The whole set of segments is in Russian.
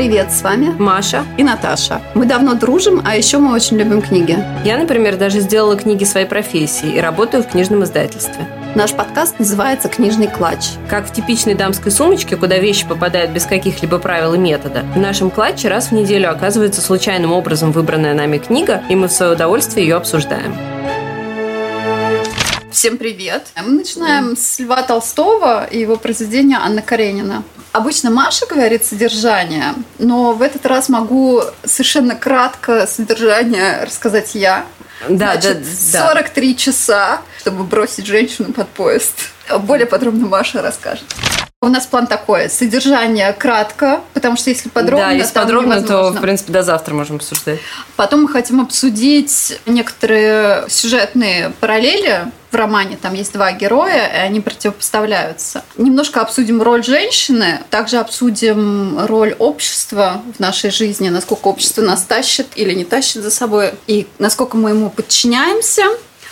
Привет, с вами Маша и Наташа. Мы давно дружим, а еще мы очень любим книги. Я, например, даже сделала книги своей профессии и работаю в книжном издательстве. Наш подкаст называется «Книжный клатч». Как в типичной дамской сумочке, куда вещи попадают без каких-либо правил и метода, в нашем клатче раз в неделю оказывается случайным образом выбранная нами книга, и мы в свое удовольствие ее обсуждаем. Всем привет! Мы начинаем с Льва Толстого и его произведения Анна Каренина. Обычно Маша говорит содержание, но в этот раз могу совершенно кратко содержание рассказать я. Да, Значит, да, да. 43 часа, чтобы бросить женщину под поезд. Более подробно Маша расскажет. У нас план такой. Содержание кратко, потому что если подробно, да, если подробно, то, невозможно. в принципе, до завтра можем обсуждать. Потом мы хотим обсудить некоторые сюжетные параллели в романе. Там есть два героя, и они противопоставляются. Немножко обсудим роль женщины, также обсудим роль общества в нашей жизни, насколько общество нас тащит или не тащит за собой, и насколько мы ему подчиняемся.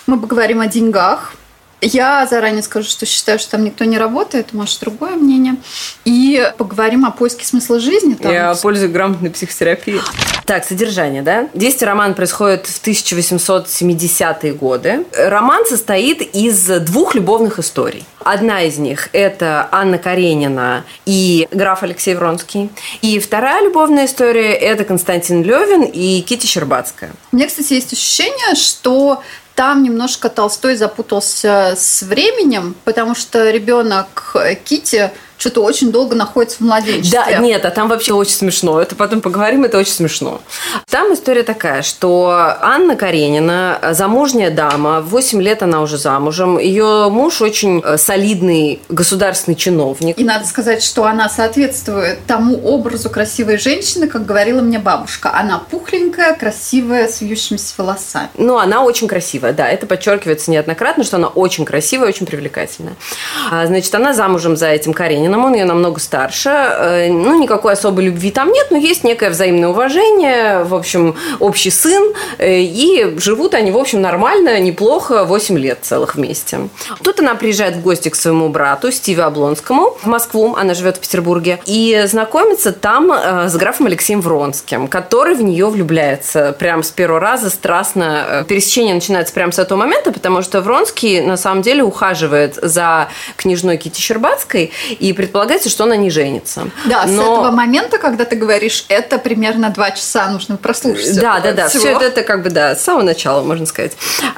Мы поговорим о деньгах, я заранее скажу, что считаю, что там никто не работает, может, другое мнение. И поговорим о поиске смысла жизни. Там. Я пользуюсь грамотной психотерапией. Так, содержание, да? Действие романа происходит в 1870-е годы. Роман состоит из двух любовных историй. Одна из них – это Анна Каренина и граф Алексей Вронский. И вторая любовная история – это Константин Левин и Кити Щербацкая. У меня, кстати, есть ощущение, что там немножко Толстой запутался с временем, потому что ребенок Кити что-то очень долго находится в младенчестве. Да, нет, а там вообще очень смешно. Это потом поговорим, это очень смешно. Там история такая, что Анна Каренина, замужняя дама, 8 лет она уже замужем, ее муж очень э, солидный государственный чиновник. И надо сказать, что она соответствует тому образу красивой женщины, как говорила мне бабушка. Она пухленькая, красивая, с вьющимися волосами. Ну, она очень красивая, да, это подчеркивается неоднократно, что она очень красивая, очень привлекательная. А, значит, она замужем за этим Карениным, он ее намного старше. Э, Ну, никакой особой любви там нет, но есть некое взаимное уважение, в общем, общий сын, э, и живут они, в общем, нормально, неплохо, 8 лет целых вместе. Тут она приезжает в гости к своему брату Стиве Облонскому в Москву, она живет в Петербурге, и знакомится там э, с графом Алексеем Вронским, который в нее влюбляется прям с первого раза страстно. Пересечение начинается прямо с этого момента, потому что Вронский на самом деле ухаживает за княжной Кити Щербацкой, и предполагается, что она не женится. Да, с Но- этого момента, когда ты говоришь, это примерно два часа нужно прослушать. Да, да, да. всего. Все это, это как бы, да, с самого начала, можно сказать.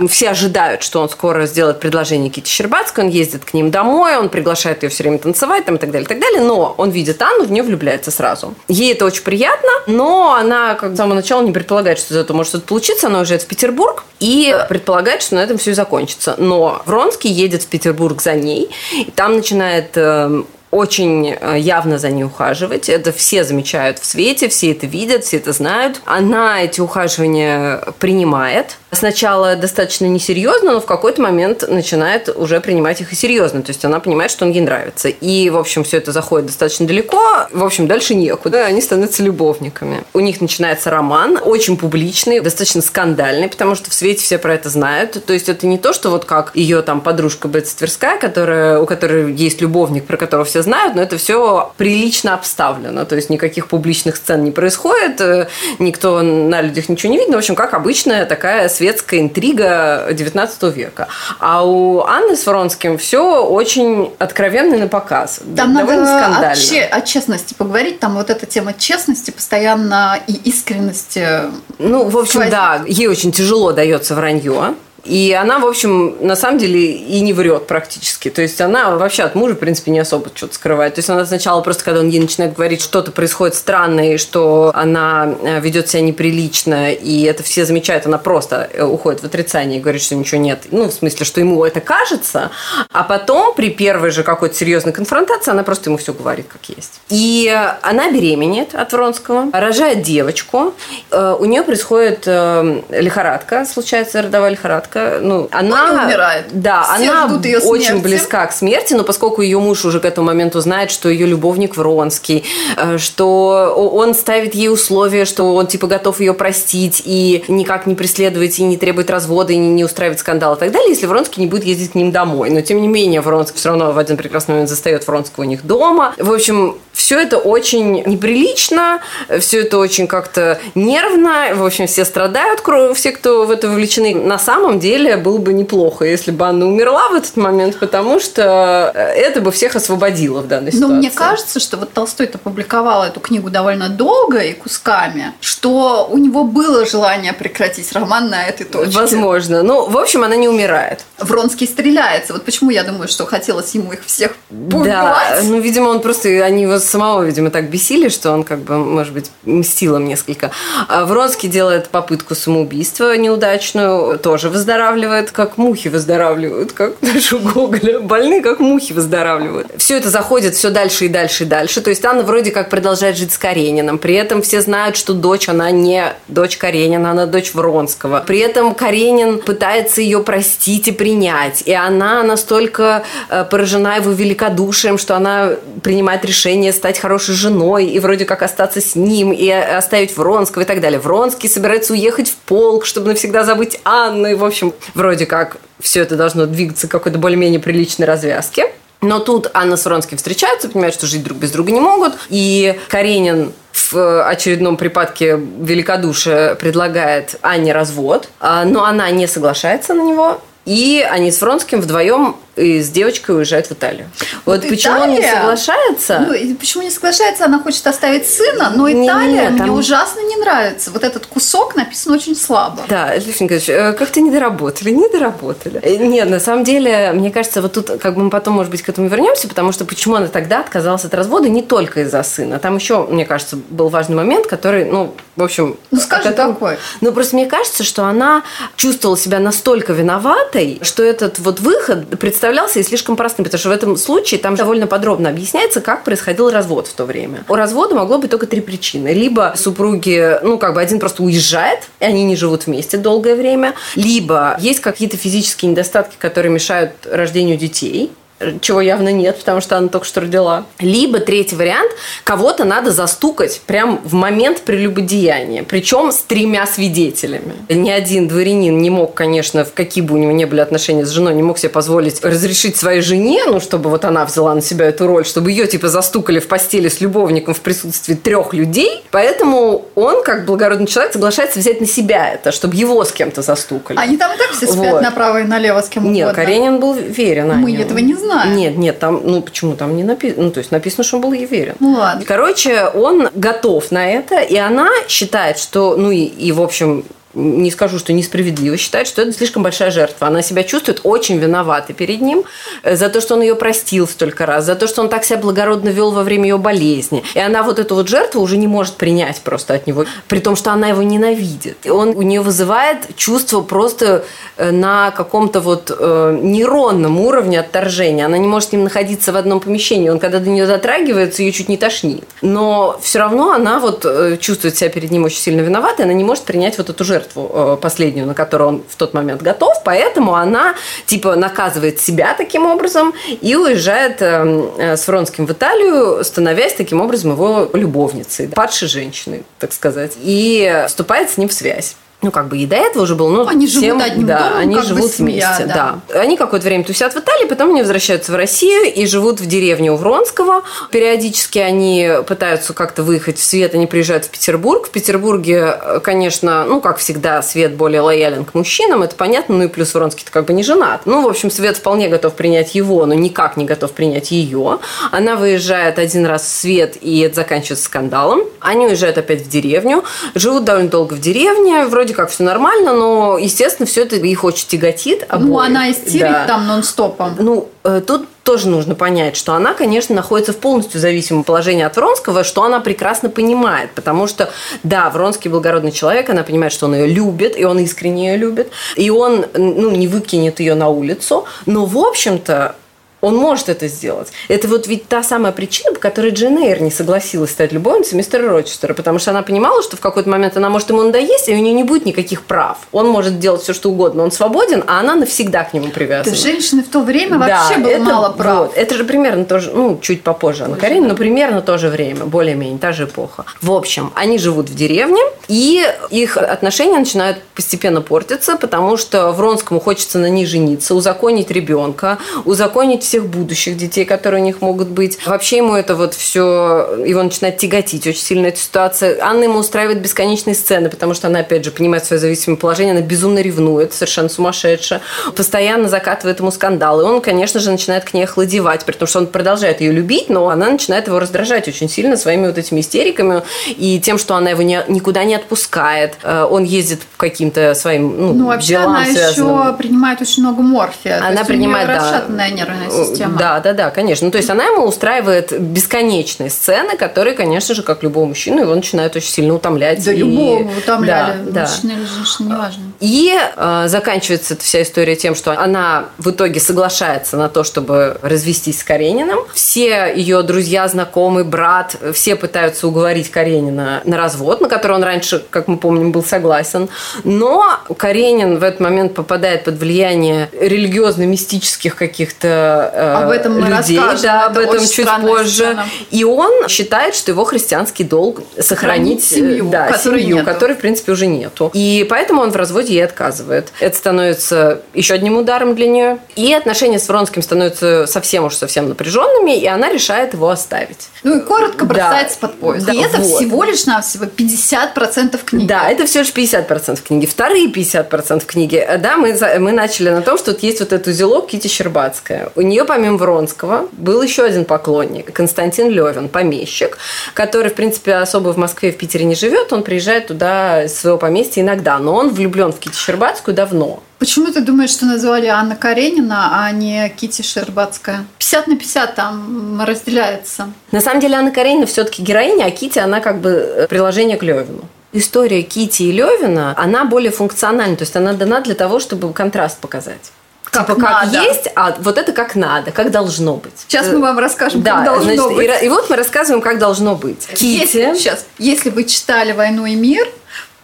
Все ожидают, что он скоро сделает предложение Кити Щербацкой, он ездит к ним домой, он приглашает ее все время танцевать там, и так далее, и так далее. Но он видит Анну, в нее влюбляется сразу. Ей это очень приятно, но она как с самого начала не предполагает, что из этого может что-то получиться. Она уезжает в Петербург и предполагает, что на этом все и закончится. Но Вронский едет в Петербург за ней, и там начинает э, очень э, явно за ней ухаживать. Это все замечают в свете, все это видят, все это знают. Она эти ухаживания принимает. Сначала достаточно несерьезно, но в какой-то момент начинает уже принимать их и серьезно. То есть она понимает, что он ей нравится. И, в общем, все это заходит достаточно далеко. В общем, дальше некуда. Они становятся любовниками. У них начинается роман, очень публичный, достаточно скандальный, потому что в свете все про это знают. То есть это не то, что вот как ее там подружка Бетси Тверская, которая, у которой есть любовник, про которого все знают, но это все прилично обставлено. То есть никаких публичных сцен не происходит, э, никто на людях ничего не видно. В общем, как обычная такая светская интрига 19 века. А у Анны с Вронским все очень откровенно на показ. Там довольно надо скандально. о, че- о честности поговорить. Там вот эта тема честности постоянно и искренности. Ну, в общем, сквозит. да, ей очень тяжело дается вранье. И она, в общем, на самом деле и не врет практически. То есть она вообще от мужа, в принципе, не особо что-то скрывает. То есть она сначала просто, когда он ей начинает говорить, что-то происходит странное, что она э, ведет себя неприлично, и это все замечают, она просто э, уходит в отрицание и говорит, что ничего нет. Ну, в смысле, что ему это кажется. А потом, при первой же какой-то серьезной конфронтации, она просто ему все говорит, как есть. И она беременеет от Вронского, рожает девочку. Э, У нее происходит лихорадка, случается родовая лихорадка. Азиатка. Ну, она... не умирает. Да, Все она ждут ее очень смерти. близка к смерти, но поскольку ее муж уже к этому моменту знает, что ее любовник Вронский, э, что он ставит ей условия, что он типа готов ее простить и никак не преследовать, и не требует развода, и не, устраивать скандал и так далее, если Вронский не будет ездить к ним домой. Но тем не менее, Вронский все равно в один прекрасный момент застает Вронского у них дома. В общем, все это очень неприлично, все это очень как-то нервно, в общем, все страдают, все, кто в это вовлечены. На самом деле было бы неплохо, если бы Анна умерла в этот момент, потому что э, это бы всех освободило в данной Но ситуации. мне кажется, что вот Толстой-то публиковал эту книгу довольно долго и кусками, что у него было желание прекратить роман на этой точке. Возможно. Ну, в общем, она не умирает. Вронский стреляется. Вот почему я думаю, что хотелось ему их всех Да, поубивать. ну, видимо, он просто, они его самого, видимо, так бесили, что он как бы, может быть, мстил им несколько. А Вронский делает попытку самоубийства неудачную, тоже выздоравливает, как мухи выздоравливают, как наш у Гоголя. Больные, как мухи выздоравливают. Все это заходит все дальше и дальше и дальше. То есть Анна вроде как продолжает жить с Карениным. При этом все знают, что дочь, она не дочь Каренина, она дочь Вронского. При этом Каренин пытается ее простить и принять. И она настолько э, поражена его великодушием, что она принимает решение стать хорошей женой и вроде как остаться с ним и оставить Вронского и так далее. Вронский собирается уехать в полк, чтобы навсегда забыть Анну. И, в общем, вроде как все это должно двигаться к какой-то более-менее приличной развязке. Но тут Анна с Вронским встречаются, понимают, что жить друг без друга не могут. И Каренин в очередном припадке великодушия предлагает Анне развод, а, но она не соглашается на него. И они с Вронским вдвоем и с девочкой уезжают в Италию. Вот, Вот почему он не Италия- соглашается? Ну, почему не соглашается? Она хочет оставить сына, но Италия мне там- ужасно не нравится. Вот этот кусок написан очень слабо. Да, Алексей Николаевич, э, как-то не доработали, не доработали. Э, Нет, на самом деле, мне кажется, вот тут как бы мы потом, может быть, к этому вернемся, потому что почему она тогда отказалась от развода не только из-за сына. Там еще, мне кажется, был важный момент, который, ну, в общем... Ну, скажи, о котором- какой? Ну, просто мне кажется, что она чувствовала себя настолько виноватой, что этот вот выход представлялся ей слишком простым, потому что в этом случае там довольно подробно объясняется, как происходил развод в то время. У развода могло быть только три причины. Либо супруги, ну, как бы один просто уезжает, и они не живут вместе долгое время, либо есть какие-то физические недостатки, которые мешают рождению детей, чего явно нет, потому что она только что родила. Либо третий вариант, кого-то надо застукать прям в момент прелюбодеяния, причем с тремя свидетелями. Ни один дворянин не мог, конечно, в какие бы у него ни были отношения с женой, не мог себе позволить разрешить своей жене, ну, чтобы вот она взяла на себя эту роль, чтобы ее, типа, застукали в постели с любовником в присутствии трех людей. Поэтому он, как благородный человек, соглашается взять на себя это, чтобы его с кем-то застукали. Они там и так все спят Вот. направо и налево с кем Нет, угодно. Каренин был верен. Мы этого не знаем. Нет, нет, там, ну почему там не написано? Ну, то есть написано, что он был ей верен. Ну ладно. Короче, он готов на это, и она считает, что, ну и, и в общем, не скажу, что несправедливо, считает, что это слишком большая жертва. Она себя чувствует очень виноватой перед ним э, за то, что он ее простил столько раз, за то, что он так себя благородно вел во время ее болезни. И она вот эту вот жертву уже не может принять просто от него, при том, что она его ненавидит. И он у нее вызывает чувство просто э, на каком-то вот э, нейронном уровне отторжения. Она не может с ним находиться в одном помещении. Он, когда до нее дотрагивается, ее чуть не тошнит. Но все равно она вот э, чувствует себя перед ним очень сильно виноватой, она не может принять вот эту жертву э, последнюю, на которую он в тот момент готов, поэтому она типа наказывает себя таким образом и уезжает э, э, с Вронским в Италию, становясь таким образом его любовницей, падшей женщиной, так сказать, и вступает с ним в связь. Ну, как бы и до этого уже был, ну, Они живут всем- одним да, домом, они как бы живут семья, вместе, да. да. Они какое-то время тусят в Италии, потом они возвращаются в Россию и живут в деревне у Вронского. Периодически они пытаются как-то выехать в свет, они приезжают в Петербург. В Петербурге, э, конечно, ну, как всегда, Свет более лоялен к мужчинам, это понятно, ну и плюс Вронский-то как бы не женат. Ну, в общем, Свет вполне готов принять его, но никак не готов принять ее. Она выезжает один раз в Свет, и это заканчивается скандалом. Они уезжают опять в деревню, живут довольно долго в деревне, вроде как все нормально, но, естественно, все это их очень тяготит. Ну, обоих. она истерит Да. там нон-стопом. Ну, э, тут тоже нужно понять, что она, конечно, находится в полностью зависимом положении от Вронского, что она прекрасно понимает, потому что, да, Вронский благородный человек, она понимает, что он ее любит, и он искренне ее любит, и он, ну, не выкинет ее на улицу, но, в общем-то, Он может это сделать. Это вот ведь та самая причина, по которой Джейн Эйр не согласилась стать любовницей мистера Рочестера, потому что она понимала, что в какой-то момент она может ему надоесть, и у нее не будет никаких прав. Он может делать все, что угодно, он свободен, а она навсегда к нему привязана. Да, женщины в то время вообще да, было это, мало прав. Вот, это же примерно тоже, ну, чуть попозже Анна Каренина, но примерно то же время, более-менее, та же эпоха. В общем, они живут в деревне, и их отношения начинают постепенно портиться, потому что Вронскому хочется на ней жениться, узаконить ребенка, узаконить всех будущих детей, которые у них могут быть. Вообще ему это вот все, его начинает тяготить очень сильно эта ситуация. Анна ему устраивает бесконечные сцены, потому что она, опять же, понимает свое зависимое положение, она безумно ревнует, совершенно сумасшедшая, постоянно закатывает ему скандалы. И он, конечно же, начинает к ней охладевать, при том, что он продолжает ее любить, но она начинает его раздражать очень сильно своими вот этими истериками и тем, что она его не, никуда не отпускает. Э, он ездит в каким-то своим ну, Ну, вообще делам она связанным. еще принимает очень много морфия. Она принимает, да. расшатанная нервная система. Да, да, да, конечно. Ну, то есть она ему устраивает бесконечные сцены, которые, конечно же, как любого мужчину, его начинают очень сильно утомлять. Да И- любого утомляли, Да, да. мужчина или женщина, неважно. И э, заканчивается эта вся история тем, что она в итоге соглашается на то, чтобы развестись с Карениным. Все ее друзья, знакомый, брат, все пытаются уговорить Каренина на развод, на который он раньше, как мы помним, был согласен. Но Каренин в этот момент попадает под влияние религиозно-мистических каких-то э, Об этом мы людей. расскажем, Да, это об этом очень чуть позже. сцена. И он считает, что его христианский долг сохранить, Сохранить семью, да, которой семью, нету. которой, в принципе, уже нету. И поэтому он в разводе ей отказывает. Это становится еще одним ударом для нее. И отношения с Вронским становятся совсем уж совсем напряженными, и она решает его оставить. Ну и коротко Да. бросается под поезд. Да, и это вот. всего лишь навсего 50% книги. Да, это всего лишь 50% книги. Вторые 50% книги, э, да, мы, мы начали на том, что тут есть вот этот узелок Кити Щербацкая. У нее, помимо Вронского, был еще один поклонник, Константин Левин, помещик, который, в принципе, особо в Москве и в Питере не живет. Он приезжает туда из своего поместья иногда, но он влюблен в Кити Щербацкую давно. Почему ты думаешь, что назвали Анна Каренина, а не Кити Шербатская? 50 на 50 там разделяется. На самом деле Анна Каренина все-таки героиня, а Кити, она как бы э, приложение к Левину. История Кити и Левина, она более функциональна, то есть она дана для того, чтобы контраст показать. Как типа как надо. есть, а вот это как надо, как должно быть. Сейчас Э, мы вам расскажем, да, как должно значит, быть. И, и вот мы рассказываем, как должно быть. Кити. Если, сейчас, если вы читали «Войну и мир»,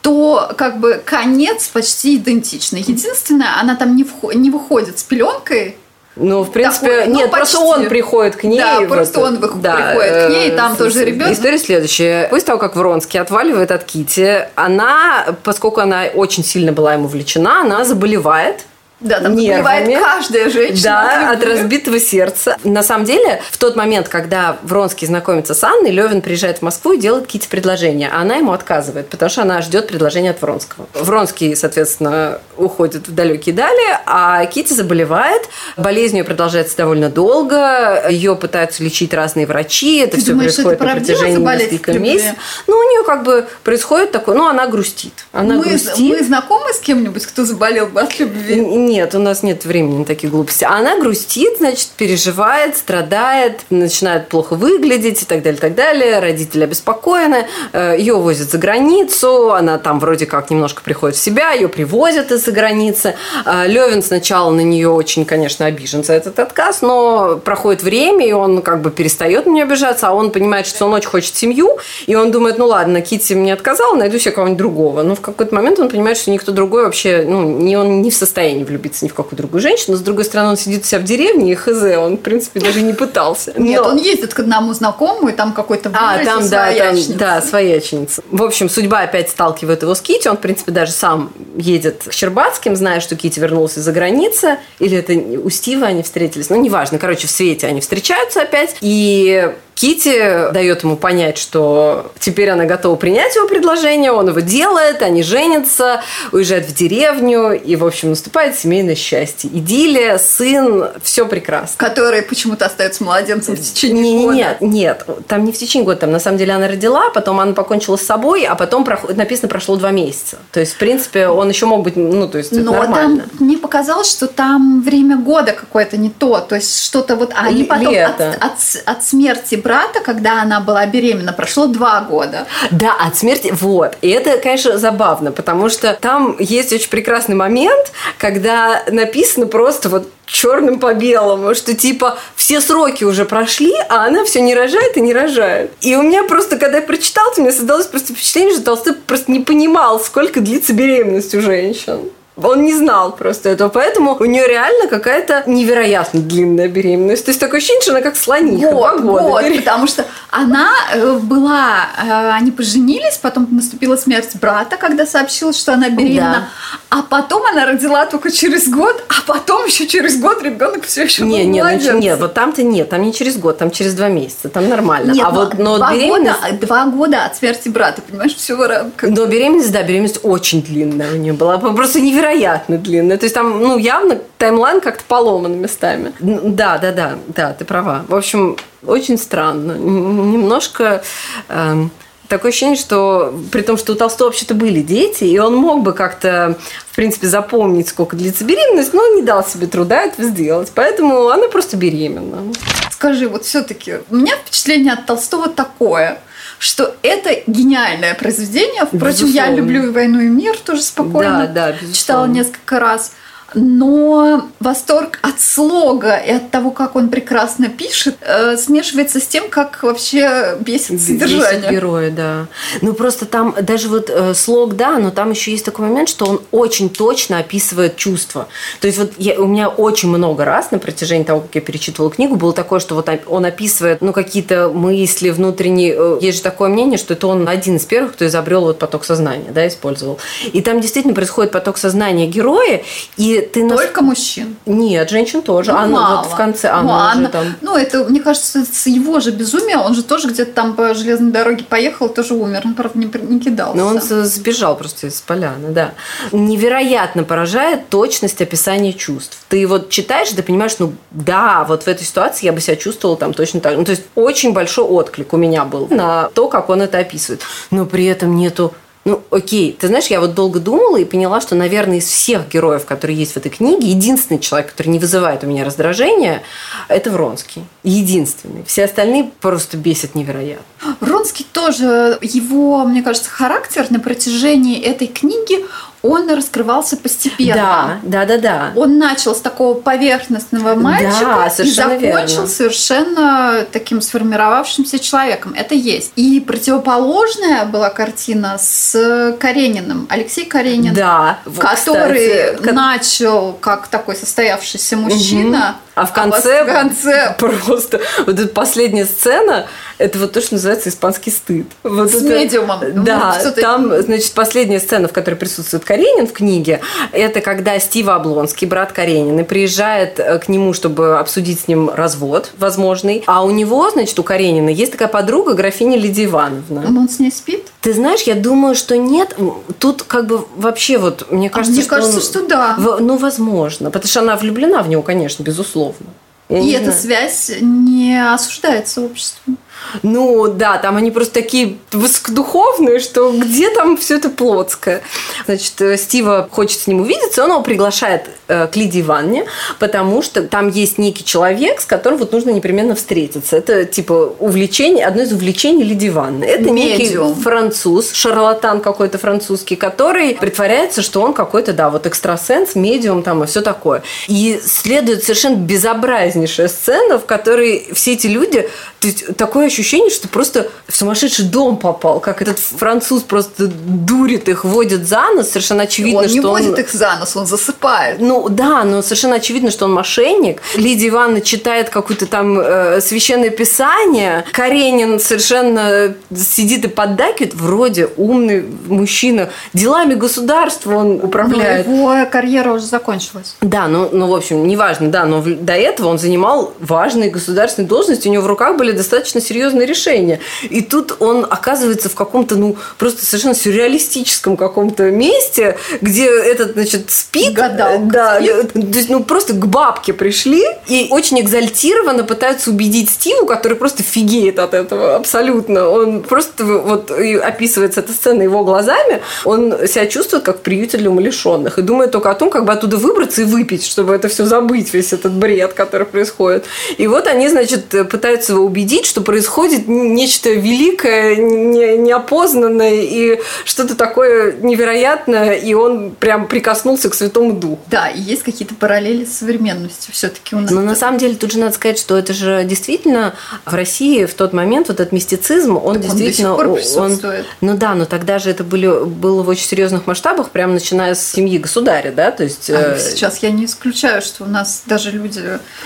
то как бы конец почти идентичный. Единственное, она там не, вхо- не выходит с пеленкой, Ну, в принципе, Такой, ну, нет, просто почти. он приходит к ней. Да, вот, просто он вых- приходит к ней, и там э, тоже ребенок. История следующая. После того, как Вронский отваливает от Кити, она, поскольку она очень сильно была ему влечена, она заболевает. Да, там Нервами. каждая женщина. Да, от разбитого сердца. На самом деле, в тот момент, когда Вронский знакомится с Анной, Левин приезжает в Москву и делает Кити предложение. А она ему отказывает, потому что она ждет предложения от Вронского. Вронский, соответственно, уходит в далекие дали, а Кити заболевает. Болезнь ее продолжается довольно долго. Ее пытаются лечить разные врачи. Это Ты все думаешь, происходит это на протяжении нескольких месяцев. Ну, у нее как бы происходит такое, ну, она грустит. Она мы, грустит. мы знакомы с кем-нибудь, кто заболел бы от любви? Нет, у нас нет времени на такие глупости. Она грустит, значит, переживает, страдает, начинает плохо выглядеть и так далее, так далее. Родители обеспокоены. Э, Ее возят за границу. Она там вроде как немножко приходит в себя. Ее привозят из-за границы. Э, Левин сначала на нее очень, конечно, обижен за этот отказ, но проходит время, и он как бы перестает на нее обижаться, а он понимает, что он очень хочет семью, и он думает, ну ладно, Кити мне отказала, найду себе кого-нибудь другого. Но в какой-то момент он понимает, что никто другой вообще, ну, не, он не в состоянии влюбиться ни в какую другую женщину. С другой стороны, он сидит у себя в деревне, и хз, он, в принципе, даже не пытался. Нет, Но- он ездит к одному знакомому, и там какой-то а, там, да, там, да, свояченица. В общем, судьба опять сталкивает его с Кити. Он, в принципе, даже сам едет к Щербатским, зная, что Кити вернулся из-за границы. Или это у Стива они встретились. Ну, неважно. Короче, в свете они встречаются опять. И Кити дает ему понять, что теперь она готова принять его предложение, он его делает, они женятся, уезжают в деревню, и, в общем, наступает семейное счастье. Идиллия, сын, все прекрасно. Который почему-то остается младенцем в течение Не- года. Нет, нет, там не в течение года, там на самом деле она родила, потом она покончила с собой, а потом написано прошло два месяца. То есть, в принципе, он еще мог быть, ну, то есть, Но нормально. там мне показалось, что там время года какое-то не то. То есть что-то вот... А они потом от, от, от смерти брата, когда она была беременна, прошло два года. Да, от смерти, вот. И это, конечно, забавно, потому что там есть очень прекрасный момент, когда написано просто вот черным по белому, что типа все сроки уже прошли, а она все не рожает и не рожает. И у меня просто, когда я прочитала, у меня создалось просто впечатление, что Толстой просто не понимал, сколько длится беременность у женщин. Он не знал просто этого, поэтому у нее реально какая-то невероятно длинная беременность. То есть такое ощущение, что она как слониха. Вот, вот, потому что она э, была, э, они поженились, потом наступила смерть брата, когда сообщила, что она беременна, да. а потом она родила только через год, а потом еще через год ребенок все еще не, был нет, нет, нет, вот там-то нет, там не через год, там через два месяца, там нормально. Нет, а но вот, но два беременность... года, два года от смерти брата, понимаешь, все рамках. Но беременность, да, беременность очень длинная у нее была, просто невероятно невероятно длинная. То есть там, ну, явно таймлайн как-то поломан местами. Да, да, да, да, ты права. В общем, очень странно. Немножко... Эм, такое ощущение, что при том, что у Толстого вообще-то были дети, и он мог бы как-то, в принципе, запомнить, сколько длится беременность, но он не дал себе труда это сделать. Поэтому она просто беременна. Скажи, вот все-таки у меня впечатление от Толстого такое – что это гениальное произведение. Впрочем, безусловно. я люблю и «Войну и мир» тоже спокойно. Да, да, безусловно. Читала несколько раз но восторг от слога и от того, как он прекрасно пишет, э, смешивается с тем, как вообще бесит содержание. Бесит героя, да. Ну, просто там даже вот э, слог, да, но там еще есть такой момент, что он очень точно описывает чувства. То есть вот я, у меня очень много раз на протяжении того, как я перечитывала книгу, было такое, что вот он описывает, ну, какие-то мысли внутренние. Э, есть же такое мнение, что это он один из первых, кто изобрел вот поток сознания, да, использовал. И там действительно происходит поток сознания героя, и ты... Только нас... мужчин? Нет, женщин тоже. Ну, Анна мало. вот в конце, Анна ну, Анна, там... Ну, это, мне кажется, с его же безумия, он же тоже где-то там по железной дороге поехал, тоже умер, он, правда, не, не кидался. Но он сбежал просто из поляны, да. Невероятно поражает точность описания чувств. Ты вот читаешь, ты понимаешь, ну, да, вот в этой ситуации я бы себя чувствовала там точно так. Ну, то есть, очень большой отклик у меня был на то, как он это описывает. Но при этом нету ну, окей, ты знаешь, я вот долго думала и поняла, что, наверное, из всех героев, которые есть в этой книге, единственный человек, который не вызывает у меня раздражения, это Вронский. Единственный. Все остальные просто бесят невероятно. Вронский тоже, его, мне кажется, характер на протяжении этой книги, он раскрывался постепенно. Да, да, да, да. Он начал с такого поверхностного мальчика да, и закончил верно. совершенно таким сформировавшимся человеком. Это есть. И противоположная была картина с Карениным. Алексей Каренин, да, который кстати, начал как такой состоявшийся мужчина. Угу. А в конце, а в конце просто вот эта последняя сцена, это вот то, что называется испанский стыд. Вот С это, медиумом. Да, ну, там, значит, последняя сцена, в которой присутствует Каренин в книге, это когда Стива Облонский, брат Каренина, приезжает э, к нему, чтобы обсудить с ним развод возможный. А у него, значит, у Каренина есть такая подруга, графиня Лидия Ивановна. Он с ней спит? Ты знаешь, я думаю, что нет. Тут как бы вообще вот, мне кажется, а мне что кажется, он, что да. В, ну, возможно. Потому что она влюблена в него, конечно, безусловно. Я И эта знаю. связь не осуждается обществом. Ну, да, там они просто такие высокодуховные, что где там все это плотское. Значит, э, Стива хочет с ним увидеться, он его приглашает э, к Лидии Ивановне, потому что там есть некий человек, с которым вот нужно непременно встретиться. Это, типа, увлечение, одно из увлечений Лидии Ивановны. Это Медиум. некий француз, шарлатан какой-то французский, который притворяется, что он какой-то, да, вот экстрасенс, медиум там и все такое. И следует совершенно безобразнейшая сцена, в которой все эти люди, то есть такое ощущение, что просто в сумасшедший дом попал, как этот француз просто дурит их, водит за нос, совершенно очевидно, он что он... не водит их за нос, он засыпает. Ну да, но совершенно очевидно, что он мошенник. Лидия Ивановна читает какое-то там э, священное писание, Каренин совершенно сидит и поддакивает, вроде умный мужчина, делами государства он управляет. Но его карьера уже закончилась. Да, ну, ну в общем, неважно, да, но до этого он занимал важные государственные должности, у него в руках были достаточно серьезные серьезное решение. И тут он оказывается в каком-то, ну, просто совершенно сюрреалистическом каком-то месте, где этот, значит, спит. Гадалка. Да, то есть, ну, просто к бабке пришли и очень экзальтированно пытаются убедить Стиву, который просто фигеет от этого абсолютно. Он просто вот описывается эта сцена его глазами, он себя чувствует как в приюте для умалишенных и думает только о том, как бы оттуда выбраться и выпить, чтобы это все забыть, весь этот бред, который происходит. И вот они, значит, пытаются его убедить убедить, что происходит нечто великое, не, неопознанное и что-то такое невероятное, и он прям прикоснулся к Святому Духу. Да, и есть какие-то параллели с современностью все-таки у нас. Но на самом деле тут же надо сказать, что это же действительно в России в тот момент вот этот мистицизм, он так действительно... Он до сих пор он, ну да, но тогда же это были, было в очень серьезных масштабах, прямо начиная с семьи государя, да, то есть... А, э... Сейчас я не исключаю, что у нас даже люди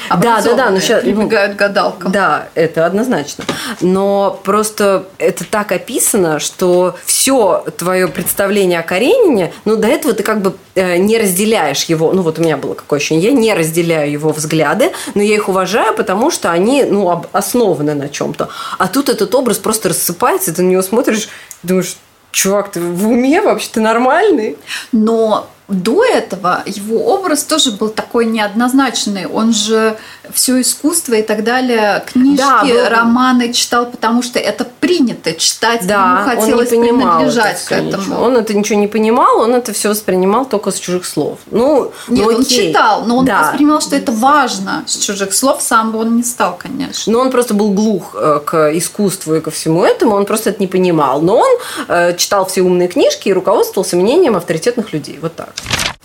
да, да, да, но сейчас, прибегают ну, к гадалкам. Да, это однозначно. Но просто это так описано, что все твое представление о Каренине, ну, до этого ты как бы э, не разделяешь его, ну, вот у меня было какое ощущение, я не разделяю его взгляды, но я их уважаю, потому что они, ну, основаны на чем-то. А тут этот образ просто рассыпается, ты на него смотришь, думаешь, чувак, ты в уме вообще, ты нормальный? Но до этого его образ тоже был такой неоднозначный. Он же все искусство и так далее, книжки, да, был... романы читал, потому что это принято читать. Да, ему хотелось он не принадлежать это к этому. Он это ничего не понимал, он это все воспринимал только с чужих слов. Ну, Нет, ну, он читал, но он да. воспринимал, что это важно с чужих слов. Сам бы он не стал, конечно. Но он просто был глух э, к искусству и ко всему этому, он просто это не понимал. Но он э, читал все умные книжки и руководствовался мнением авторитетных людей. Вот так.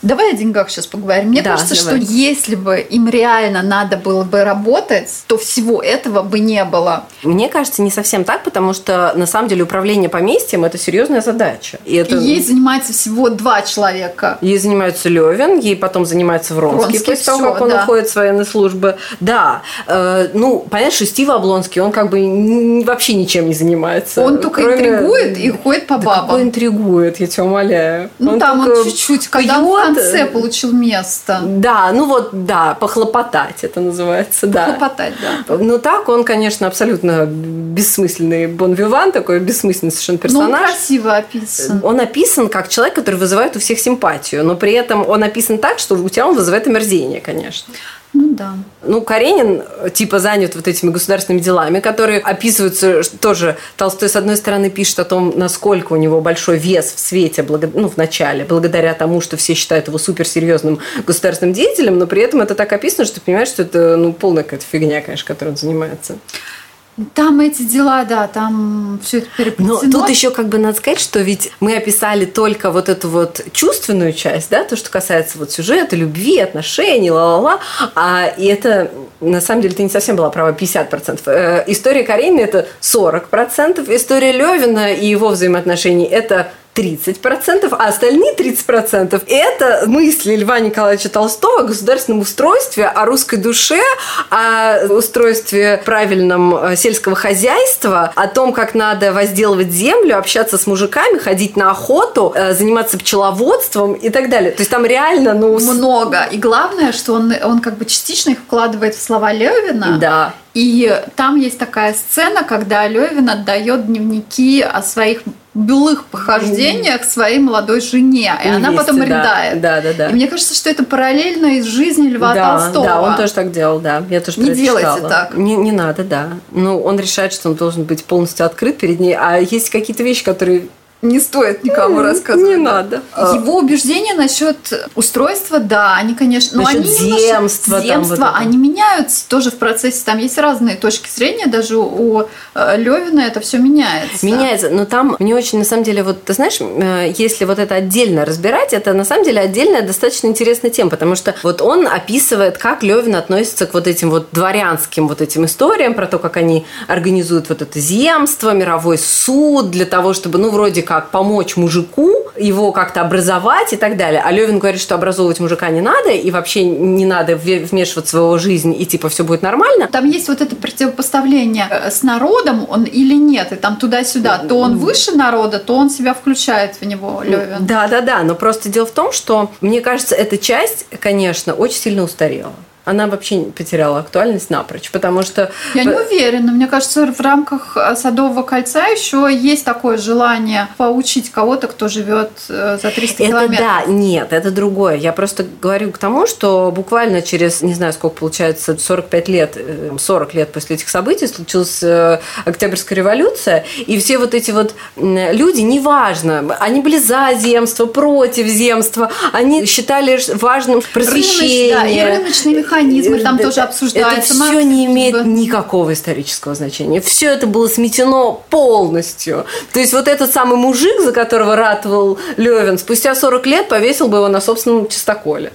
Давай о деньгах сейчас поговорим. Мне да, кажется, давай. что если бы им реально надо было бы работать, то всего этого бы не было. Мне кажется, не совсем так, потому что на самом деле управление поместьем это серьезная задача. И, это... ей занимается всего два человека. Ей занимается Левин, ей потом занимается Вронский, Вронский после того, как он да. уходит с военной службы. Да, э, ну, понятно, что Стив Облонский, он как бы вообще ничем не занимается. Он только кроме... интригует и ходит по да бабам. Какой интригует, я тебя умоляю. Ну, он там он чуть-чуть, когда он конце получил место. Да, ну вот, да, похлопотать это называется, да. Похлопотать, да. Ну так, он, конечно, абсолютно бессмысленный бон-виван, такой бессмысленный совершенно персонаж. Но он красиво описан. Он описан как человек, который вызывает у всех симпатию, но при этом он описан так, что у тебя он вызывает омерзение, конечно. Ну да. Ну, Каренин типа занят вот этими государственными делами, которые описываются тоже. Толстой, с одной стороны, пишет о том, насколько у него большой вес в свете, ну, в начале, благодаря тому, что все считают его суперсерьезным государственным деятелем, но при этом это так описано, что ты понимаешь, что это ну, полная какая-то фигня, конечно, которой он занимается. Там эти дела, да, там все это переплетено. Но тут еще как бы надо сказать, что ведь мы описали только вот эту вот чувственную часть, да, то, что касается вот сюжета, любви, отношений, ла-ла-ла, а и это на самом деле ты не совсем была права 50%. Э, история Каренина – это 40%, история Левина и его взаимоотношений – это 30%, а остальные 30% – это мысли Льва Николаевича Толстого о государственном устройстве, о русской душе, о устройстве правильном э, сельского хозяйства, о том, как надо возделывать землю, общаться с мужиками, ходить на охоту, э, заниматься пчеловодством и так далее. То есть там реально, ну... Много. И главное, что он, он как бы частично их вкладывает в слова Левина. Да. И там есть такая сцена, когда Левин отдает дневники о своих былых похождениях своей молодой жене, и Невесте, она потом да, рыдает. Да, да, да. И мне кажется, что это параллельно из жизни Льва да, Толстого. Да, он тоже так делал, да. Я тоже не делайте так. Не, не надо, да. Ну, он решает, что он должен быть полностью открыт перед ней, а есть какие-то вещи, которые не стоит никому рассказывать. Не надо. Его убеждения насчет устройства, да, они, конечно, но они земства, земства, там вот они меняются тоже в процессе. Там есть разные точки зрения, даже у э, Левина это все меняется. Меняется, но там мне очень, на самом деле, вот ты знаешь, э, если вот это отдельно разбирать, это на самом деле отдельная достаточно интересная тема, потому что вот он описывает, как Левин относится к вот этим вот дворянским вот этим историям про то, как они организуют вот это земство, мировой суд для того, чтобы, ну, вроде как помочь мужику, его как-то образовать и так далее. А Левин говорит, что образовывать мужика не надо, и вообще не надо вмешиваться в его жизнь, и типа все будет нормально. Там есть вот это противопоставление э, с народом он или нет, и там туда-сюда. То он выше народа, то он себя включает в него, Левин. Да, да, да. Но просто дело в том, что мне кажется, эта часть, конечно, очень сильно устарела она вообще потеряла актуальность напрочь, потому что... Я не уверена. Мне кажется, в рамках э, Садового кольца еще есть такое желание поучить кого-то, кто живет э, за 300 это километров. да, нет, это другое. Я просто говорю к тому, что буквально через, не знаю, сколько получается, 45 лет, 40 э, лет после этих событий случилась Октябрьская революция, и все вот эти вот люди, неважно, они были за земство, против земства, они считали важным просвещение. Рыночный, да, и рыночный механизм механизмы там тоже обсуждаются. Это все не имеет никакого исторического значения. Все это было сметено полностью. То есть вот этот самый мужик, за которого ратовал Левин, спустя 40 лет повесил бы его на собственном чистоколе.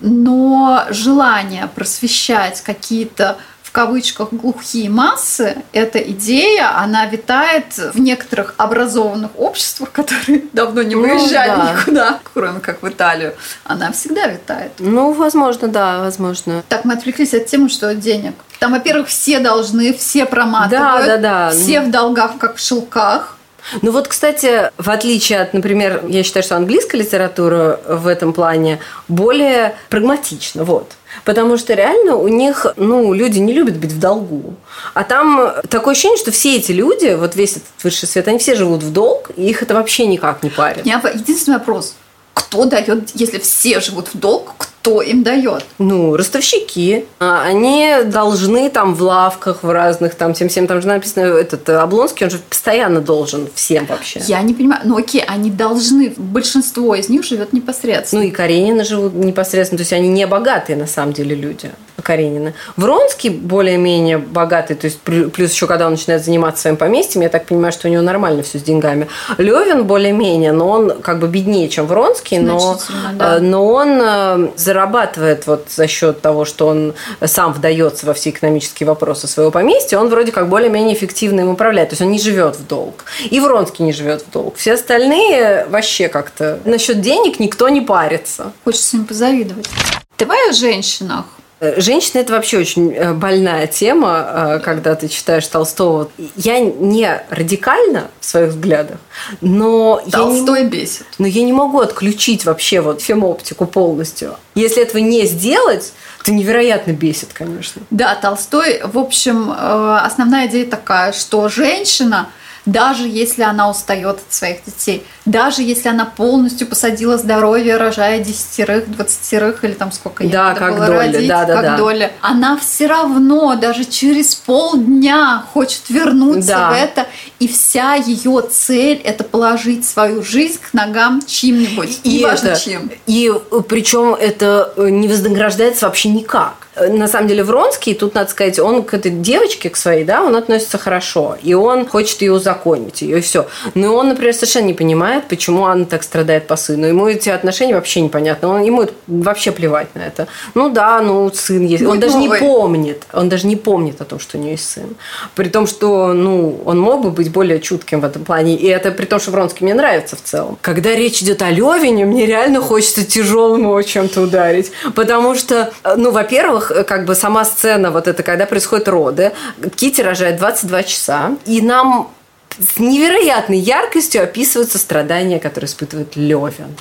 Но желание просвещать какие-то в кавычках глухие массы, эта идея, она витает в некоторых образованных обществах, которые давно не ну выезжали ну, да. никуда, кроме как в Италию. Она всегда витает. Ну, возможно, да, возможно. Так, мы отвлеклись от темы, что денег. Там, во-первых, все должны, все проматывают, да, да, да. все в долгах, как в шелках. Ну вот, кстати, в отличие от, например, я считаю, что английская литература в этом плане более прагматична. Вот. Потому что реально у них, ну, люди не любят быть в долгу. А там такое ощущение, что все эти люди, вот весь этот высший свет, они все живут в долг, и их это вообще никак не парит. Единственный вопрос. Кто дает, если все живут в долг, кто им дает? Ну, ростовщики. А, они должны там в лавках, в разных там, всем всем там же написано, этот э, Облонский, он же постоянно должен всем вообще. Я не понимаю, ну окей, они должны, большинство из них живет непосредственно. Ну и Каренина живут непосредственно, то есть они не богатые на самом деле люди. Каренина. Вронский более-менее богатый, то есть плюс еще когда он начинает заниматься своим поместьем, я так понимаю, что у него нормально все с деньгами. Левин более-менее, но он как бы беднее, чем Вронский, но, да. Э, но он э, зарабатывает вот за счет того, что он сам вдается во все экономические вопросы своего поместья, он вроде как более-менее эффективно им управляет. То есть он не живет в долг. И Вронский не живет в долг. Все остальные вообще как-то насчет денег никто не парится. Хочется им позавидовать. Давай о женщинах. Э, женщина – это вообще очень э, больная тема, э, когда ты читаешь Толстого. Я не радикально в своих взглядах, но Толстой я не, бесит. Но я не могу отключить вообще вот фемоптику полностью. Если этого не сделать, то невероятно бесит, конечно. Да, Толстой, в общем, основная идея такая, что женщина – даже если она устает от своих детей, даже если она полностью посадила здоровье, рожая десятерых, двадцатерых или там сколько ей да, надо как было доля, родить, да, да, как да. доля, она все равно даже через полдня хочет вернуться да. в это, и вся ее цель – это положить свою жизнь к ногам чьим-нибудь, и, и важно чем. И причем это э, не вознаграждается вообще никак. Э, на самом деле Вронский, тут надо сказать, он к этой девочке, к своей, да, он относится хорошо, и он хочет ее узаконить, ее и все. Но он, например, совершенно не понимает, почему Анна так страдает по сыну. Ему эти отношения вообще непонятны. Он, ему вообще плевать на это. Ну да, ну сын есть. Он даже не помнит, он даже не помнит о том, что у нее есть сын. При том, что, ну, он мог бы быть более чутким в этом плане. И это при том, что Вронский мне нравится в целом. Когда речь идет о Левине, мне реально хочется тяжелым его чем-то ударить. Потому что, ну, во-первых, э, как бы сама сцена, вот это, когда происходят роды, Кити рожает 22 часа, и нам с невероятной яркостью описываются страдания, которые испытывает Левин.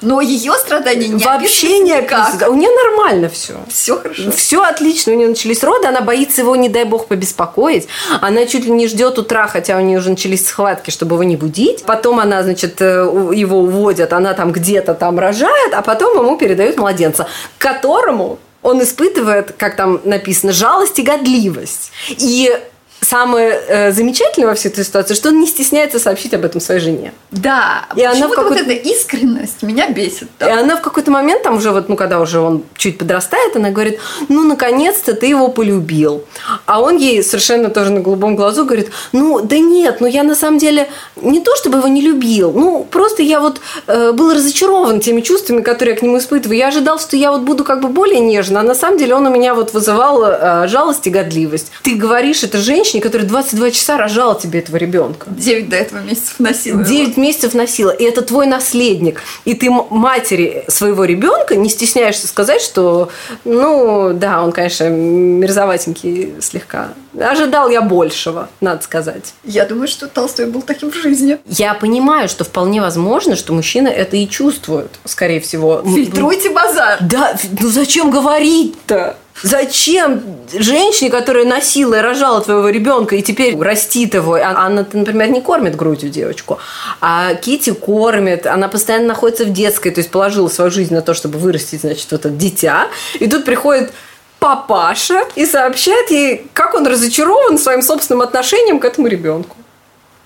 Но ее страдания не Вообще не описываются. У нее нормально все. Все хорошо. Все отлично. У нее начались роды. Она боится его, не дай бог, побеспокоить. Она чуть ли не ждет утра, хотя у нее уже начались схватки, чтобы его не будить. Потом она, значит, э, его уводят. Она там где-то там рожает, а потом ему передают младенца, которому он испытывает, как там написано, жалость и годливость. И самое э, замечательное во всей этой ситуации, что он не стесняется сообщить об этом своей жене. Да, и она в вот эта искренность меня бесит. Да. И она в какой-то момент, там уже вот, ну, когда уже он чуть подрастает, она говорит, ну, наконец-то ты его полюбил. А он ей совершенно тоже на голубом глазу говорит, ну, да нет, ну, я на самом деле не то, чтобы его не любил, ну, просто я вот э, был разочарован теми чувствами, которые я к нему испытываю. Я ожидал, что я вот буду как бы более нежна, а на самом деле он у меня вот вызывал э, жалость и годливость. Ты говоришь, это женщина, женщине, которая 22 часа рожала тебе этого ребенка. 9 до этого месяцев носила. 9 его. месяцев носила. И это твой наследник. И ты матери своего ребенка не стесняешься сказать, что, ну, да, он, конечно, мерзоватенький слегка. Ожидал я большего, надо сказать. Я думаю, что Толстой был таким в жизни. Я понимаю, что вполне возможно, что мужчина это и чувствует, скорее всего. Фильтруйте базар. Да, ну зачем говорить-то? Зачем женщине, которая носила и рожала твоего ребенка и теперь растит его, Анна, например, не кормит грудью девочку, а Кити кормит, она постоянно находится в детской, то есть положила свою жизнь на то, чтобы вырастить, значит, вот это дитя, и тут приходит папаша и сообщает ей, как он разочарован своим собственным отношением к этому ребенку.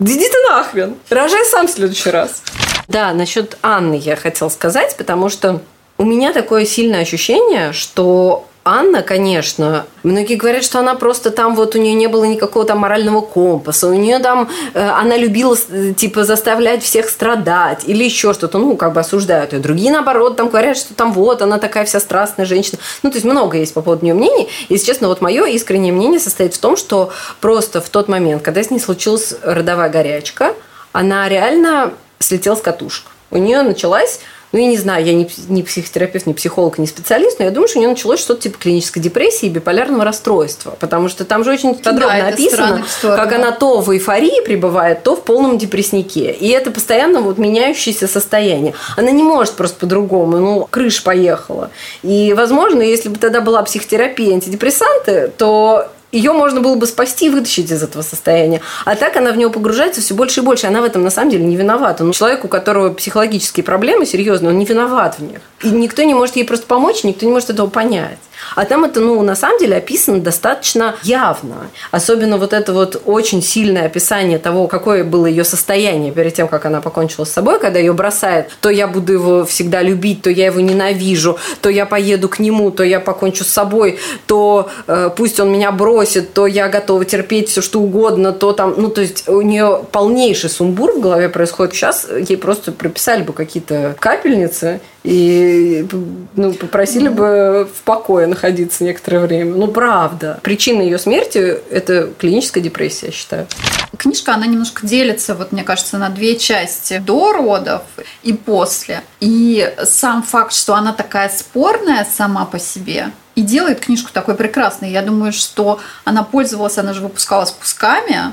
Иди ты нахрен. Рожай сам в следующий раз. Да, насчет Анны я хотела сказать, потому что у меня такое сильное ощущение, что Анна, конечно, многие говорят, что она просто там вот у нее не было никакого там морального компаса, у нее там э, она любила э, типа заставлять всех страдать или еще что-то, ну как бы осуждают ее. Другие наоборот там говорят, что там вот она такая вся страстная женщина. Ну то есть много есть по поводу нее мнений. И, если честно, вот мое искреннее мнение состоит в том, что просто в тот момент, когда с ней случилась родовая горячка, она реально слетела с катушек. У нее началась ну, я не знаю, я не, не психотерапевт, не психолог, не специалист, но я думаю, что у нее началось что-то типа клинической депрессии и биполярного расстройства, потому что там же очень подробно да, описано, как она то в эйфории пребывает, то в полном депресснике. И это постоянно вот меняющееся состояние. Она не может просто по-другому, ну, крыша поехала. И, возможно, если бы тогда была психотерапия, антидепрессанты, то ее можно было бы спасти и вытащить из этого состояния. А так она в него погружается все больше и больше. Она в этом на самом деле не виновата. Но человек, у которого психологические проблемы серьезные, он не виноват в них. И никто не может ей просто помочь, никто не может этого понять. А там это, ну, на самом деле описано достаточно явно. Особенно вот это вот очень сильное описание того, какое было ее состояние перед тем, как она покончила с собой, когда ее бросает. То я буду его всегда любить, то я его ненавижу, то я поеду к нему, то я покончу с собой, то э, пусть он меня бросит, то я готова терпеть все, что угодно, то там, ну, то есть у нее полнейший сумбур в голове происходит. Сейчас ей просто прописали бы какие-то капельницы, и ну, попросили бы в покое находиться некоторое время. Ну, правда. Причина ее смерти – это клиническая депрессия, я считаю. Книжка, она немножко делится, вот мне кажется, на две части. До родов и после. И сам факт, что она такая спорная сама по себе, и делает книжку такой прекрасной. Я думаю, что она пользовалась, она же выпускала спусками,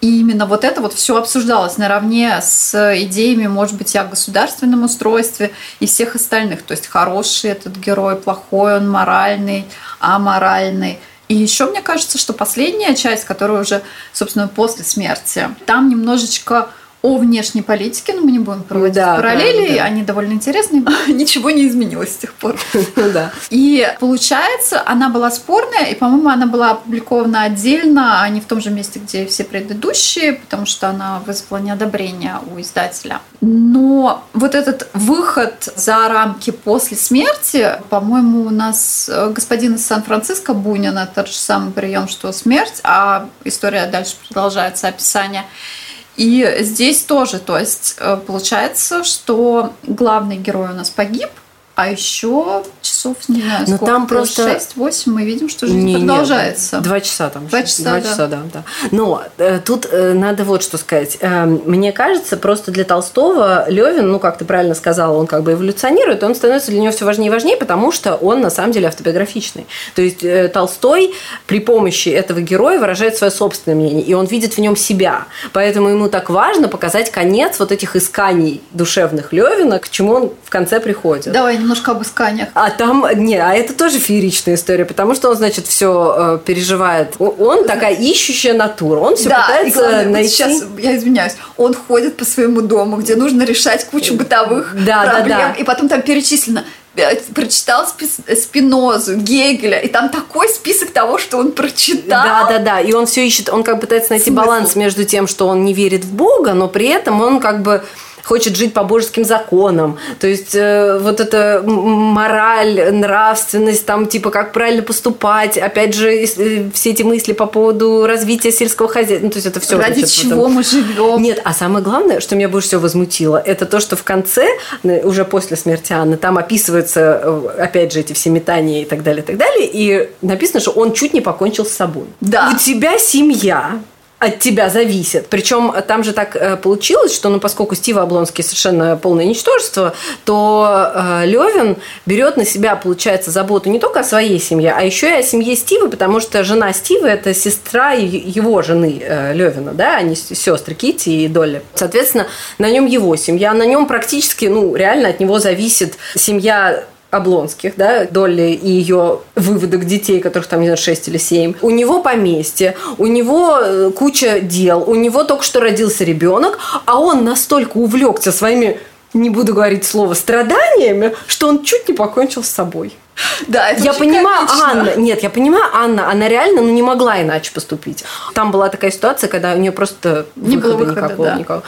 и именно вот это вот все обсуждалось наравне с идеями, может быть, о государственном устройстве и всех остальных. То есть хороший этот герой, плохой он, моральный, аморальный. И еще мне кажется, что последняя часть, которая уже, собственно, после смерти, там немножечко о внешней политике, но мы не будем проводить да, параллели, да, да. они довольно интересные. Ничего не изменилось с тех пор. Да. И получается, она была спорная, и, по-моему, она была опубликована отдельно, а не в том же месте, где все предыдущие, потому что она вызвала неодобрение у издателя. Но вот этот выход за рамки после смерти, по-моему, у нас э, господин из Сан-Франциско Бунин, это тот же самый прием, что смерть, а история дальше продолжается, описание. И здесь тоже, то есть э, получается, что главный герой у нас погиб, а еще часов, не знаю, Но сколько, там просто 6-8 мы видим, что жизнь не, продолжается. Нет, два часа там. Два часа, два да. часа, да. да. Но э, тут э, надо вот что сказать. Э, мне кажется, просто для Толстого Левин, ну, как ты правильно сказала, он как бы эволюционирует, он становится для него все важнее и важнее, потому что он на самом деле автобиографичный. То есть э, Толстой при помощи этого героя выражает свое собственное мнение, и он видит в нем себя. Поэтому ему так важно показать конец вот этих исканий душевных Левина, к чему он в конце приходит. Давай немножко об исканиях. А там, не, а это тоже фееричная история, потому что он, значит, все э, переживает. Он такая ищущая натура, он все да, пытается главное, найти. Вот сейчас, я извиняюсь, он ходит по своему дому, где нужно решать кучу бытовых да, проблем, да, да. и потом там перечислено э, прочитал Спинозу, Гегеля, и там такой список того, что он прочитал. Да, да, да. И он все ищет, он как бы пытается найти Смысл? баланс между тем, что он не верит в Бога, но при этом он как бы хочет жить по божеским законам. То есть э, вот эта мораль, нравственность, там типа как правильно поступать. Опять же, э, все эти мысли по поводу развития сельского хозяйства. Ну, то есть это все. Ради значит, чего потом... мы живем? Нет, а самое главное, что меня больше всего возмутило, это то, что в конце, уже после смерти Анны, там описываются, э, опять же, эти все метания и так далее, и так далее. И написано, что он чуть не покончил с собой. Да. У тебя семья, от тебя зависит. Причем там же так э, получилось, что, ну, поскольку Стива Облонский совершенно полное ничтожество, то э, Левин берет на себя, получается, заботу не только о своей семье, а еще и о семье Стива, потому что жена Стива – это сестра его жены э, Левина, да, они сестры Кити и Долли. Соответственно, на нем его семья, на нем практически, ну, реально от него зависит семья Облонских, да, Долли и ее выводок детей, которых там, не знаю, 6 или 7. У него поместье, у него э, куча дел, у него только что родился ребенок, а он настолько увлекся своими, не буду говорить слово, страданиями, что он чуть не покончил с собой. Да, это я понимаю, комично. Анна, нет, я понимаю, Анна, она реально ну, не могла иначе поступить. Там была такая ситуация, когда у нее просто не было выхода, никакого, да. никакого.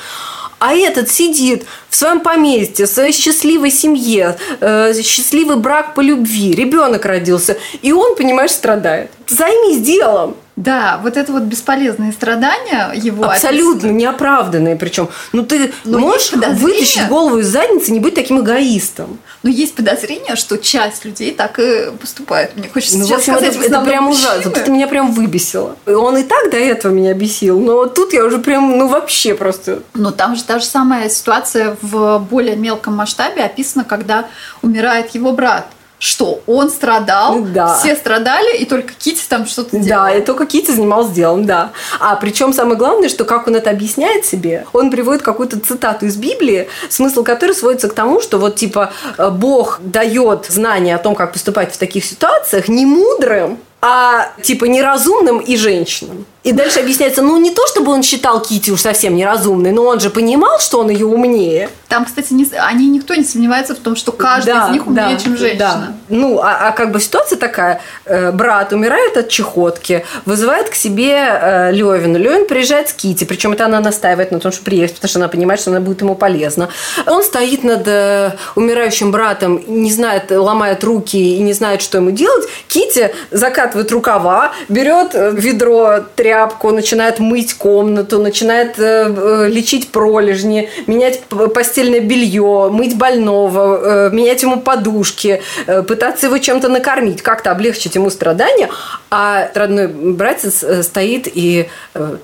А этот сидит в своем поместье, в своей счастливой семье, э, счастливый брак по любви, ребенок родился, и он, понимаешь, страдает. Займись делом. Да, вот это вот бесполезные страдания его абсолютно описаны. неоправданные, причем. Ну ты Но можешь вытащить голову из задницы, не быть таким эгоистом. Но есть подозрение, что часть людей так и поступает. Мне хочется ну, сейчас общем, сказать, это, это прям ужасно. Ты меня прям выбесила. Он и так до этого меня бесил, но тут я уже прям, ну вообще просто. Но там же та же самая ситуация в более мелком масштабе описана, когда умирает его брат что он страдал, да. все страдали, и только Кити там что-то делал. Да, и только Кити занималась делом, да. А причем самое главное, что как он это объясняет себе, он приводит какую-то цитату из Библии, смысл которой сводится к тому, что вот типа э, Бог дает знания о том, как поступать в таких ситуациях не мудрым, а типа неразумным и женщинам. И дальше объясняется, ну не то, чтобы он считал Кити уж совсем неразумной, но он же понимал, что он ее умнее. Там, кстати, не, они никто не сомневается в том, что каждый да, из них умнее, да, чем женщина. Да. Ну, а, а как бы ситуация такая: э, брат умирает от чехотки, вызывает к себе э, Левину. Левин приезжает с Кити, причем это она настаивает на том, что приехать, потому что она понимает, что она будет ему полезна. Он стоит над э, умирающим братом, не знает, ломает руки и не знает, что ему делать. Кити закатывает рукава, берет э, ведро тряпки тряпку, начинает мыть комнату, начинает э, э, лечить пролежни, менять постельное белье, мыть больного, э, менять ему подушки, пытаться его чем-то накормить, как-то облегчить ему страдания, а родной братец стоит и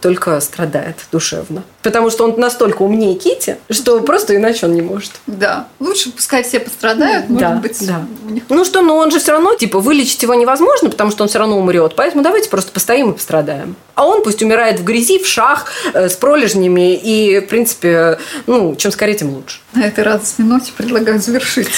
только страдает душевно. Потому что он настолько умнее Кити, что просто иначе он не может. Да. Лучше пускай все пострадают, может да, быть. Да. Них... Ну что, ну он же все равно, типа, вылечить его невозможно, потому что он все равно умрет. Поэтому давайте просто постоим и пострадаем. А он пусть умирает в грязи, в шах, э, с пролежнями. И, в принципе, ну, чем скорее, тем лучше. На этой радостной ноте предлагаю завершить.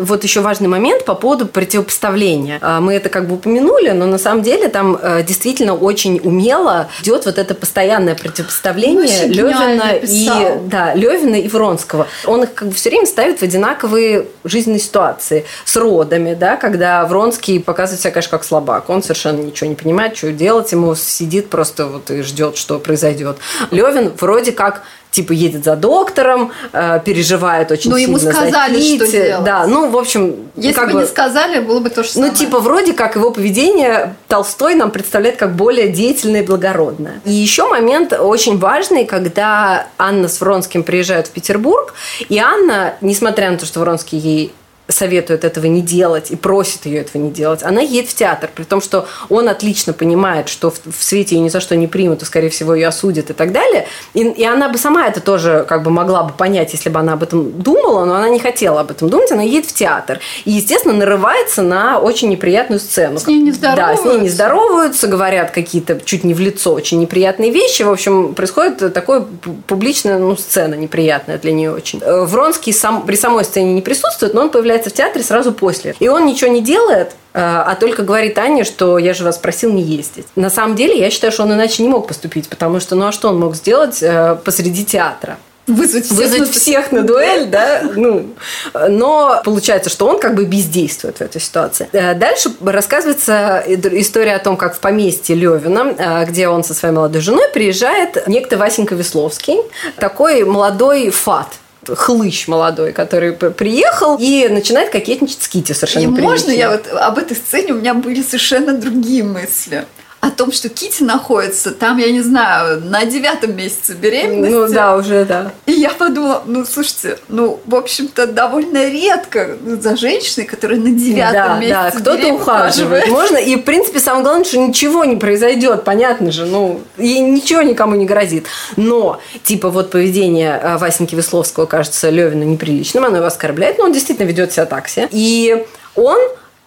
Вот еще важный момент по поводу противопоставления. А, мы это как бы упомянули, но на самом деле там э, действительно очень умело идет вот это постоянное противопоставление ну, Левина и да, Левина и Вронского. Он их как бы все время ставит в одинаковые жизненные ситуации с родами, да, когда Вронский показывает себя, конечно, как слабак. Он совершенно ничего не понимает, что делать ему, сидит просто вот и ждет, что произойдет. Левин вроде как типа едет за доктором, э, переживает очень Но сильно ему сказали, за что делать. Да, ну, в общем... Если как бы не сказали, было бы то же самое. Ну, типа, вроде как его поведение Толстой нам представляет как более деятельное и благородное. И еще момент очень важный, когда Анна с Вронским приезжают в Петербург, и Анна, несмотря на то, что Вронский ей советует этого не делать и просит ее этого не делать, она едет в театр, при том, что он отлично понимает, что в, в свете ее ни за что не примут, и, скорее всего, ее осудят и так далее. И, и она бы сама это тоже как бы могла бы понять, если бы она об этом думала, но она не хотела об этом думать, она едет в театр. И, естественно, нарывается на очень неприятную сцену. С ней не здороваются. Да, с ней не здороваются, говорят какие-то чуть не в лицо очень неприятные вещи. В общем, происходит такое публичная ну, сцена неприятная для нее очень. Э, Вронский сам, при самой сцене не присутствует, но он появляется появляется в театре сразу после. И он ничего не делает, э, а только говорит Ане, что я же вас просил не ездить. На самом деле, я считаю, что он иначе не мог поступить, потому что, ну а что он мог сделать э, посреди театра? Вызвать всех, Вызвать на... всех на дуэль, да, ну, но получается, что он как бы бездействует в этой ситуации. Э, дальше рассказывается история о том, как в поместье Левина, где он со своей молодой женой приезжает некто Васенька Весловский, такой молодой фат, хлыщ молодой, который приехал и начинает кокетничать с Кити совершенно И можно я вот об этой сцене у меня были совершенно другие мысли о том, что Кити находится там, я не знаю, на девятом месяце беременности. Ну да, уже да. И я подумала, ну слушайте, ну в общем-то довольно редко за женщиной, которая на девятом да, месяце Да, кто-то ухаживает. Можно, и в принципе самое главное, что ничего не произойдет, понятно же, ну и ничего никому не грозит. Но типа вот поведение э, Васеньки Весловского кажется Левину неприличным, оно его оскорбляет, но он действительно ведет себя так себе. И он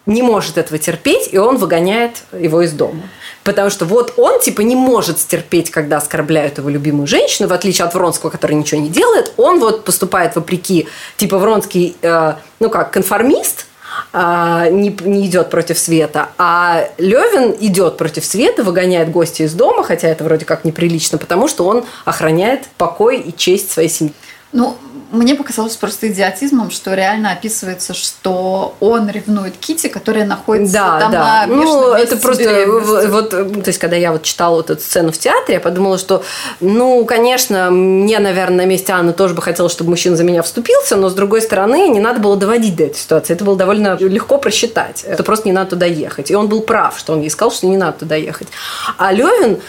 не может этого терпеть, и он выгоняет его из дома. Потому что вот он, типа, не может стерпеть, когда оскорбляют его любимую женщину, в отличие от Вронского, который ничего не делает. Он вот поступает вопреки, типа, Вронский, э, ну как, конформист, э, не, не идет против света, а Левин идет против света, выгоняет гостя из дома, хотя это вроде как неприлично, потому что он охраняет покой и честь своей семьи. Ну, Мне показалось просто идиотизмом, что реально описывается, что он ревнует Кити, которая находится да, там да. на Ну, это просто вот, то есть, когда я вот читала вот эту сцену в театре, я подумала, что, ну, конечно, мне, наверное, на месте Анны тоже бы хотелось, чтобы мужчина за меня вступился, но с другой стороны, не надо было доводить до этой ситуации. Это было довольно легко просчитать. Это просто не надо туда ехать. И он был прав, что он ей сказал, что не надо туда ехать. А Левин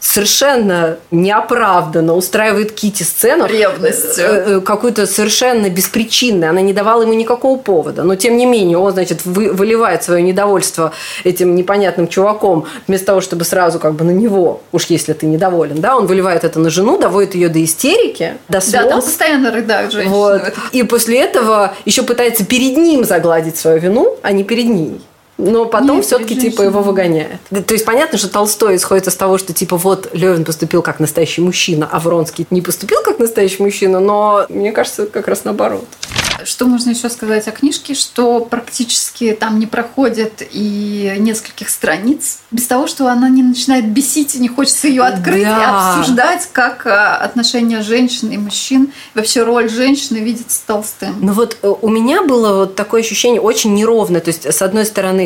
совершенно неоправданно устраивает Кити сцену. Ревностью. Э, Какую-то совершенно беспричинную. Она не давала ему никакого повода. Но, тем не менее, он, значит, вы- выливает свое недовольство этим непонятным чуваком, вместо того, чтобы сразу как бы на него, уж если ты недоволен, да, он выливает это на жену, доводит ее до истерики, до слез. Да, там постоянно рыдают женщины. Вот. И после этого еще пытается перед ним загладить свою вину, а не перед ней. Но потом Нет, все-таки типа его выгоняет. То есть понятно, что Толстой исходит из того, что типа вот Левин поступил как настоящий мужчина, а Вронский не поступил как настоящий мужчина, но мне кажется, как раз наоборот. Что можно еще сказать о книжке? Что практически там не проходит и нескольких страниц без того, что она не начинает бесить и не хочется ее открыть Да. и обсуждать, как а, отношения женщин и мужчин, и вообще роль женщины видится Толстым. Ну вот э, у меня было вот такое ощущение очень неровное. То есть, с одной стороны,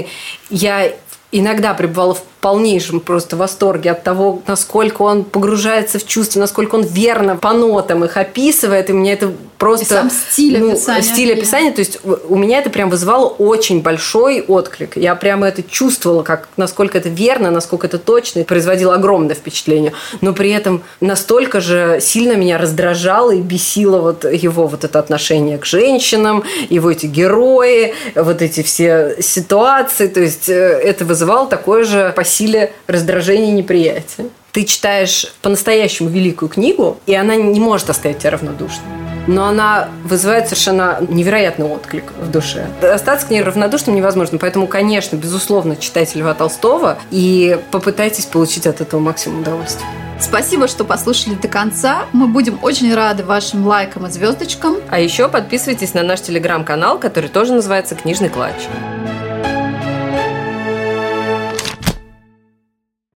я иногда пребывала в полнейшем просто восторге от того, насколько он погружается в чувства, насколько он верно по нотам их описывает, и меня это просто... И сам стиль ну, описания. Стиль описания, то есть у меня это прям вызвало очень большой отклик. Я прямо это чувствовала, как, насколько это верно, насколько это точно, и производило огромное впечатление. Но при этом настолько же сильно меня раздражало и бесило вот его вот это отношение к женщинам, его эти герои, вот эти все ситуации. То есть э, это вызывало такое же по силе раздражение и неприятие. Ты читаешь по-настоящему великую книгу, и она не может оставить тебя равнодушным. Но она вызывает совершенно невероятный отклик в душе. Остаться к ней равнодушным невозможно. Поэтому, конечно, безусловно, читайте Льва Толстого и попытайтесь получить от этого максимум удовольствия. Спасибо, что послушали до конца. Мы будем очень рады вашим лайкам и звездочкам. А еще подписывайтесь на наш телеграм-канал, который тоже называется «Книжный клатч».